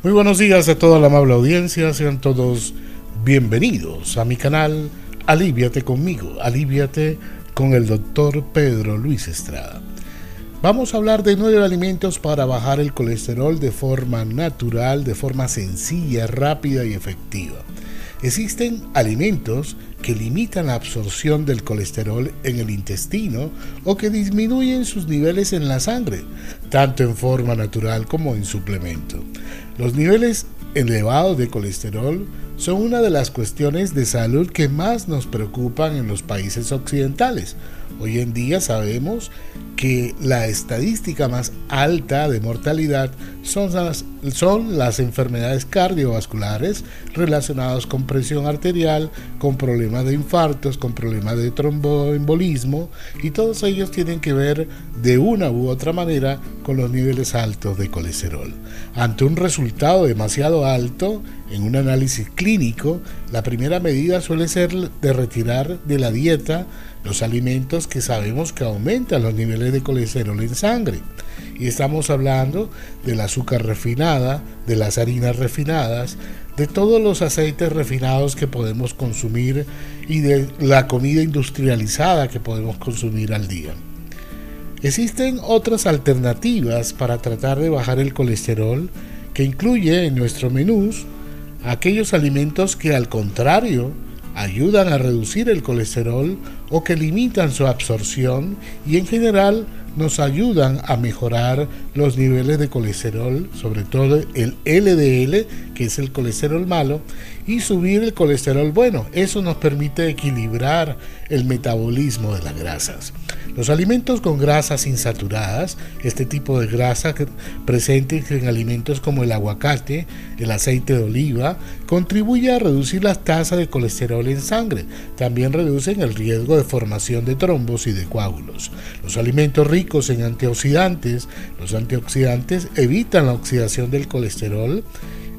Muy buenos días a toda la amable audiencia, sean todos bienvenidos a mi canal Aliviate conmigo, Aliviate con el doctor Pedro Luis Estrada. Vamos a hablar de nueve alimentos para bajar el colesterol de forma natural, de forma sencilla, rápida y efectiva. Existen alimentos que limitan la absorción del colesterol en el intestino o que disminuyen sus niveles en la sangre, tanto en forma natural como en suplemento. Los niveles elevados de colesterol son una de las cuestiones de salud que más nos preocupan en los países occidentales. Hoy en día sabemos que la estadística más alta de mortalidad son las, son las enfermedades cardiovasculares relacionadas con presión arterial, con problemas de infartos, con problemas de tromboembolismo y todos ellos tienen que ver de una u otra manera con los niveles altos de colesterol. Ante un resultado demasiado alto en un análisis clínico, la primera medida suele ser de retirar de la dieta los alimentos que sabemos que aumentan los niveles de colesterol en sangre. Y estamos hablando del azúcar refinada, de las harinas refinadas, de todos los aceites refinados que podemos consumir y de la comida industrializada que podemos consumir al día. Existen otras alternativas para tratar de bajar el colesterol que incluye en nuestro menús aquellos alimentos que al contrario ayudan a reducir el colesterol o que limitan su absorción y en general nos ayudan a mejorar los niveles de colesterol, sobre todo el LDL, que es el colesterol malo, y subir el colesterol bueno. Eso nos permite equilibrar el metabolismo de las grasas. Los alimentos con grasas insaturadas, este tipo de grasa presente en alimentos como el aguacate, el aceite de oliva, contribuye a reducir las tasas de colesterol en sangre. También reducen el riesgo de formación de trombos y de coágulos. Los alimentos ricos en antioxidantes, los antioxidantes evitan la oxidación del colesterol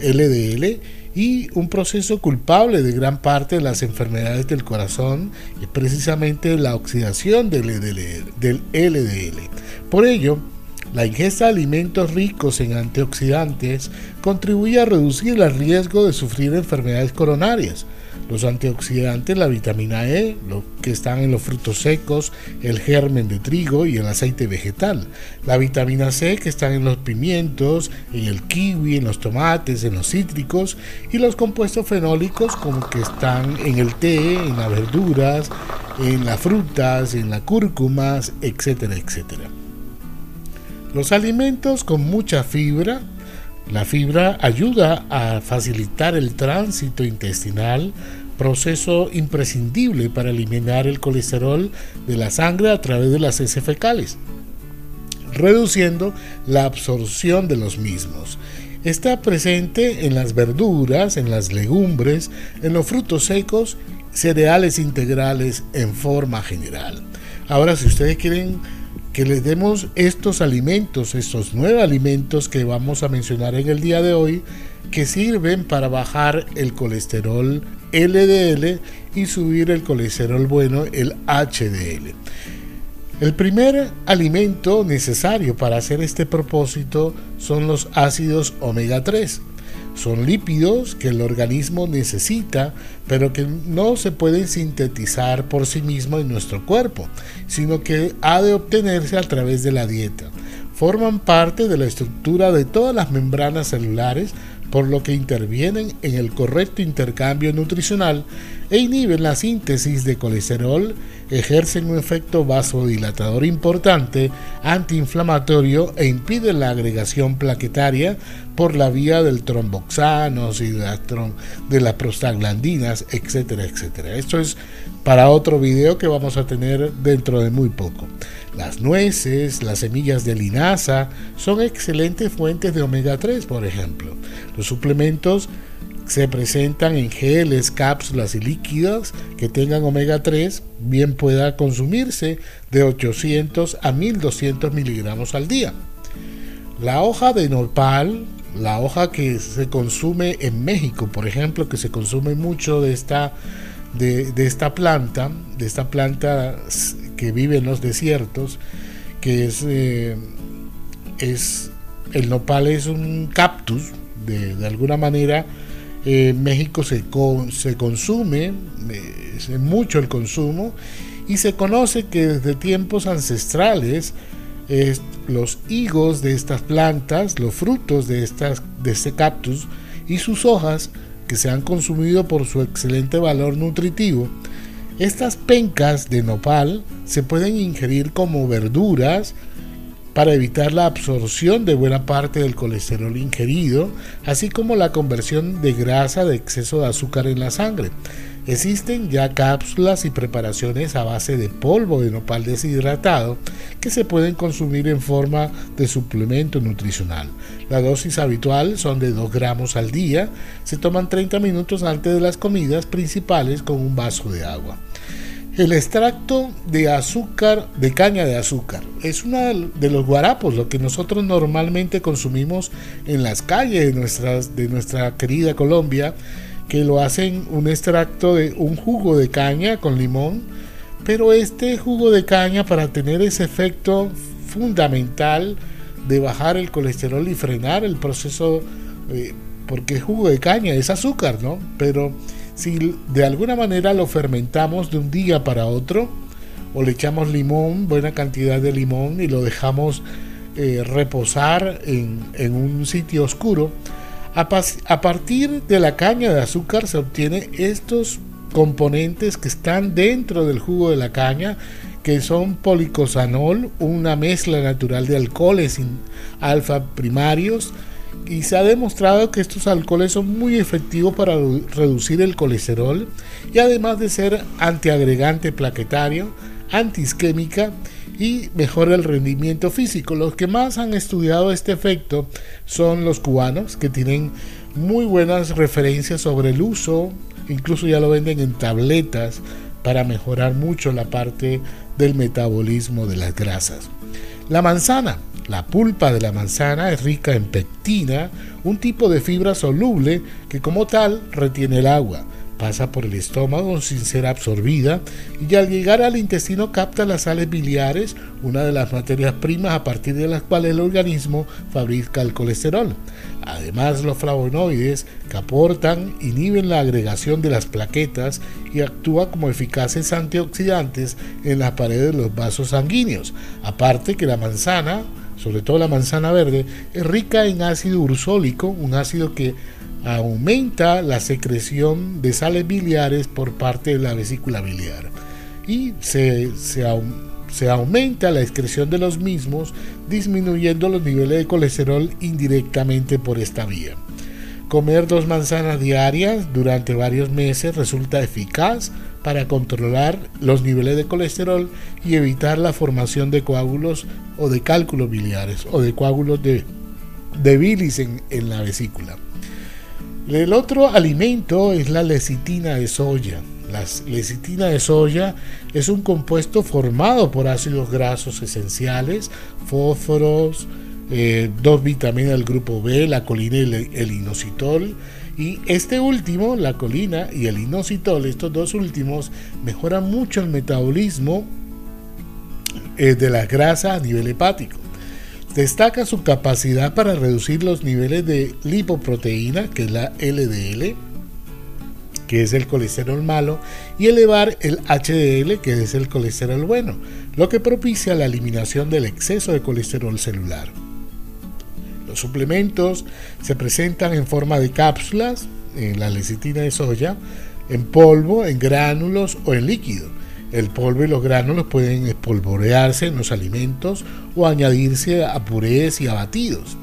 LDL y un proceso culpable de gran parte de las enfermedades del corazón es precisamente la oxidación del LDL. Por ello, la ingesta de alimentos ricos en antioxidantes contribuye a reducir el riesgo de sufrir enfermedades coronarias, los antioxidantes, la vitamina E, lo que están en los frutos secos, el germen de trigo y el aceite vegetal. La vitamina C que están en los pimientos, en el kiwi, en los tomates, en los cítricos y los compuestos fenólicos como que están en el té, en las verduras, en las frutas, en las cúrcumas, etcétera, etcétera. Los alimentos con mucha fibra la fibra ayuda a facilitar el tránsito intestinal, proceso imprescindible para eliminar el colesterol de la sangre a través de las heces fecales, reduciendo la absorción de los mismos. Está presente en las verduras, en las legumbres, en los frutos secos, cereales integrales en forma general. Ahora, si ustedes quieren que les demos estos alimentos, estos nueve alimentos que vamos a mencionar en el día de hoy, que sirven para bajar el colesterol LDL y subir el colesterol bueno, el HDL. El primer alimento necesario para hacer este propósito son los ácidos omega 3. Son lípidos que el organismo necesita, pero que no se pueden sintetizar por sí mismo en nuestro cuerpo, sino que ha de obtenerse a través de la dieta. Forman parte de la estructura de todas las membranas celulares, por lo que intervienen en el correcto intercambio nutricional e inhiben la síntesis de colesterol, ejercen un efecto vasodilatador importante, antiinflamatorio e impiden la agregación plaquetaria por la vía del tromboxano de las prostaglandinas, etcétera, etcétera. Esto es para otro video que vamos a tener dentro de muy poco. Las nueces, las semillas de linaza son excelentes fuentes de omega 3, por ejemplo. Los suplementos se presentan en geles, cápsulas y líquidos que tengan omega 3, bien pueda consumirse de 800 a 1200 miligramos al día. La hoja de nopal, la hoja que se consume en México, por ejemplo, que se consume mucho de esta, de, esta planta, de esta planta que vive en los desiertos, que es, eh, es el nopal es un cactus de, alguna manera en México se, se consume, es mucho el consumo, y se conoce que desde tiempos ancestrales los higos de estas plantas, los frutos de, estas, de este cactus y sus hojas que se han consumido por su excelente valor nutritivo, estas pencas de nopal se pueden ingerir como verduras para evitar la absorción de buena parte del colesterol ingerido, así como la conversión de grasa de exceso de azúcar en la sangre. Existen ya cápsulas y preparaciones a base de polvo de nopal deshidratado que se pueden consumir en forma de suplemento nutricional. La dosis habitual son de 2 gramos al día. Se toman 30 minutos antes de las comidas principales con un vaso de agua. El extracto de azúcar, de caña de azúcar, es uno de los guarapos, lo que nosotros normalmente consumimos en las calles de, de nuestra querida Colombia que lo hacen un extracto de un jugo de caña con limón, pero este jugo de caña para tener ese efecto fundamental de bajar el colesterol y frenar el proceso, eh, porque jugo de caña es azúcar, ¿no? Pero si de alguna manera lo fermentamos de un día para otro, o le echamos limón, buena cantidad de limón, y lo dejamos eh, reposar en, en un sitio oscuro, a, partir de la caña de azúcar se obtienen estos componentes que están dentro del jugo de la caña, que son policosanol, una mezcla natural de alcoholes alfa primarios, y se ha demostrado que estos alcoholes son muy efectivos para reducir el colesterol y además de ser antiagregante plaquetario, antisquémica y mejora el rendimiento físico. Los que más han estudiado este efecto son los cubanos, que tienen muy buenas referencias sobre el uso, incluso ya lo venden en tabletas para mejorar mucho la parte del metabolismo de las grasas. La manzana. La pulpa de la manzana es rica en pectina, un tipo de fibra soluble que como tal retiene el agua pasa por el estómago sin ser absorbida y al llegar al intestino capta las sales biliares, una de las materias primas a partir de las cuales el organismo fabrica el colesterol. Además, los flavonoides que aportan inhiben la agregación de las plaquetas y actúa como eficaces antioxidantes en las paredes de los vasos sanguíneos. Aparte que la manzana, sobre todo la manzana verde, es rica en ácido ursólico, un ácido que aumenta la secreción de sales biliares por parte de la vesícula biliar y se, se, aumenta la excreción de los mismos, disminuyendo los niveles de colesterol indirectamente por esta vía. Comer dos manzanas diarias durante varios meses resulta eficaz para controlar los niveles de colesterol y evitar la formación de coágulos o de cálculos biliares o de coágulos de, de bilis en, en la vesícula. El otro alimento es la lecitina de soya. La lecitina de soya es un compuesto formado por ácidos grasos esenciales, fósforos, eh, dos vitaminas del grupo B, la colina y el, inositol. Y este último, la colina y el inositol, estos dos últimos, mejoran mucho el metabolismo eh, de la grasa a nivel hepático. Destaca su capacidad para reducir los niveles de lipoproteína, que es la LDL, que es el colesterol malo, y elevar el HDL, que es el colesterol bueno, lo que propicia la eliminación del exceso de colesterol celular. Los suplementos se presentan en forma de cápsulas, en la lecitina de soya, en polvo, en gránulos o en líquido el polvo y los granos pueden espolvorearse en los alimentos o añadirse a purés y a batidos.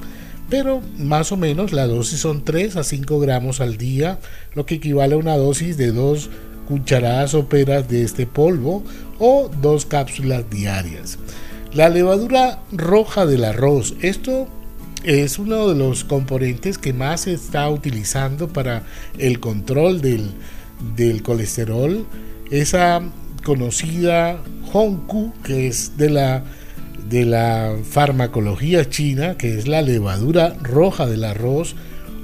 Pero más o menos la dosis son 3 a 5 gramos al día, lo que equivale a una dosis de 2 cucharadas soperas de este polvo o 2 cápsulas diarias. La levadura roja del arroz. Esto es uno de los componentes que más se está utilizando para el control del, colesterol. Esa conocida Honku, que es de la, de la farmacología china, que es la levadura roja del arroz,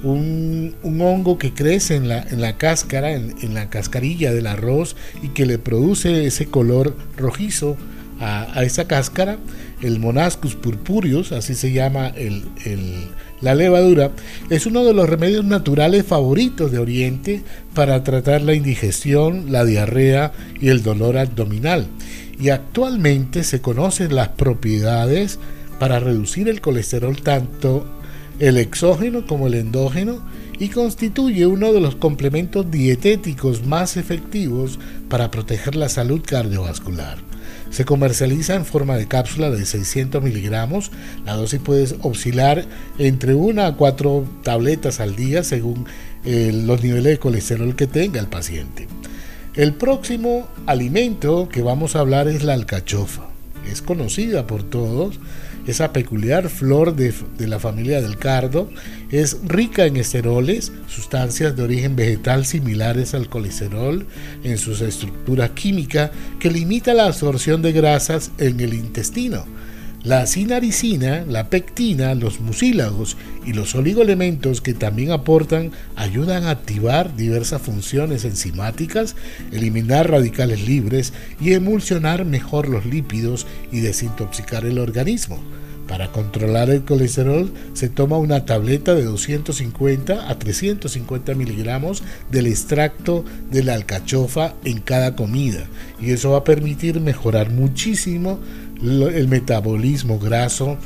un, hongo que crece en la, en la cáscara, en, la cascarilla del arroz y que le produce ese color rojizo a, esa cáscara, el Monascus purpureus, así se llama el, La levadura es uno de los remedios naturales favoritos de Oriente para tratar la indigestión, la diarrea y el dolor abdominal. Y actualmente se conocen las propiedades para reducir el colesterol tanto el exógeno como el endógeno y constituye uno de los complementos dietéticos más efectivos para proteger la salud cardiovascular. Se comercializa en forma de cápsula de 600 miligramos. La dosis puede oscilar entre una a cuatro tabletas al día según eh, los niveles de colesterol que tenga el paciente. El próximo alimento que vamos a hablar es la alcachofa. Es conocida por todos esa peculiar flor de, la familia del cardo es rica en esteroles, sustancias de origen vegetal similares al colesterol en su estructura química que limita la absorción de grasas en el intestino. La sinaricina, la pectina, los mucílagos y los oligoelementos que también aportan ayudan a activar diversas funciones enzimáticas, eliminar radicales libres y emulsionar mejor los lípidos y desintoxicar el organismo. Para controlar el colesterol se toma una tableta de 250 a 350 miligramos del extracto de la alcachofa en cada comida y eso va a permitir mejorar muchísimo el metabolismo graso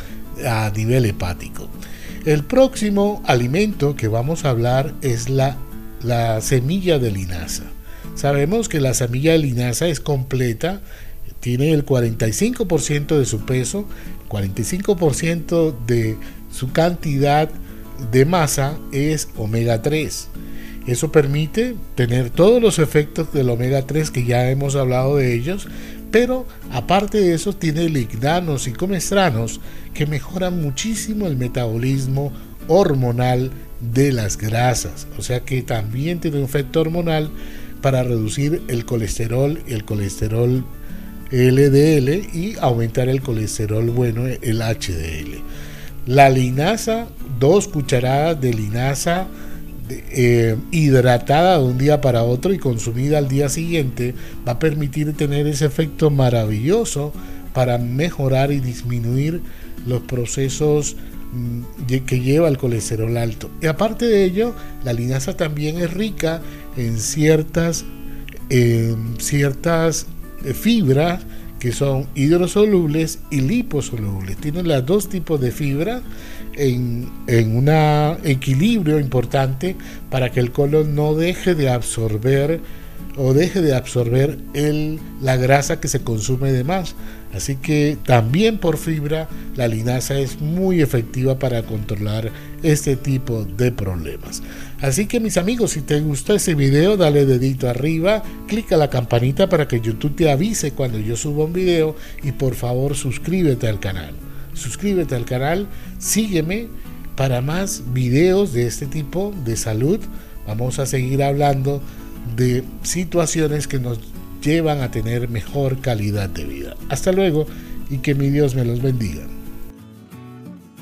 a nivel hepático. El próximo alimento que vamos a hablar es la, la semilla de linaza. Sabemos que la semilla de linaza es completa, tiene el 45% de su peso, 45% de su cantidad de masa es omega 3. Eso permite tener todos los efectos del omega 3 que ya hemos hablado de ellos, pero aparte de eso tiene lignanos y comestranos que mejoran muchísimo el metabolismo hormonal de las grasas. O sea que también tiene un efecto hormonal para reducir el colesterol y el colesterol LDL y aumentar el colesterol bueno, el HDL. La linaza, dos cucharadas de linaza eh, hidratada de un día para otro y consumida al día siguiente va a permitir tener ese efecto maravilloso para mejorar y disminuir los procesos mm, que lleva el colesterol alto. Y aparte de ello, la linaza también es rica en ciertas, en ciertas fibras que son hidrosolubles y liposolubles. Tienen los dos tipos de fibra en, un equilibrio importante para que el colon no deje de absorber o deje de absorber el, la grasa que se consume de más. Así que también por fibra la linaza es muy efectiva para controlar este tipo de problemas. Así que mis amigos, si te gustó ese video, dale dedito arriba, clica la campanita para que YouTube te avise cuando yo suba un video y por favor suscríbete al canal. Suscríbete al canal, sígueme para más videos de este tipo de salud. Vamos a seguir hablando de situaciones que nos llevan a tener mejor calidad de vida. Hasta luego y que mi Dios me los bendiga.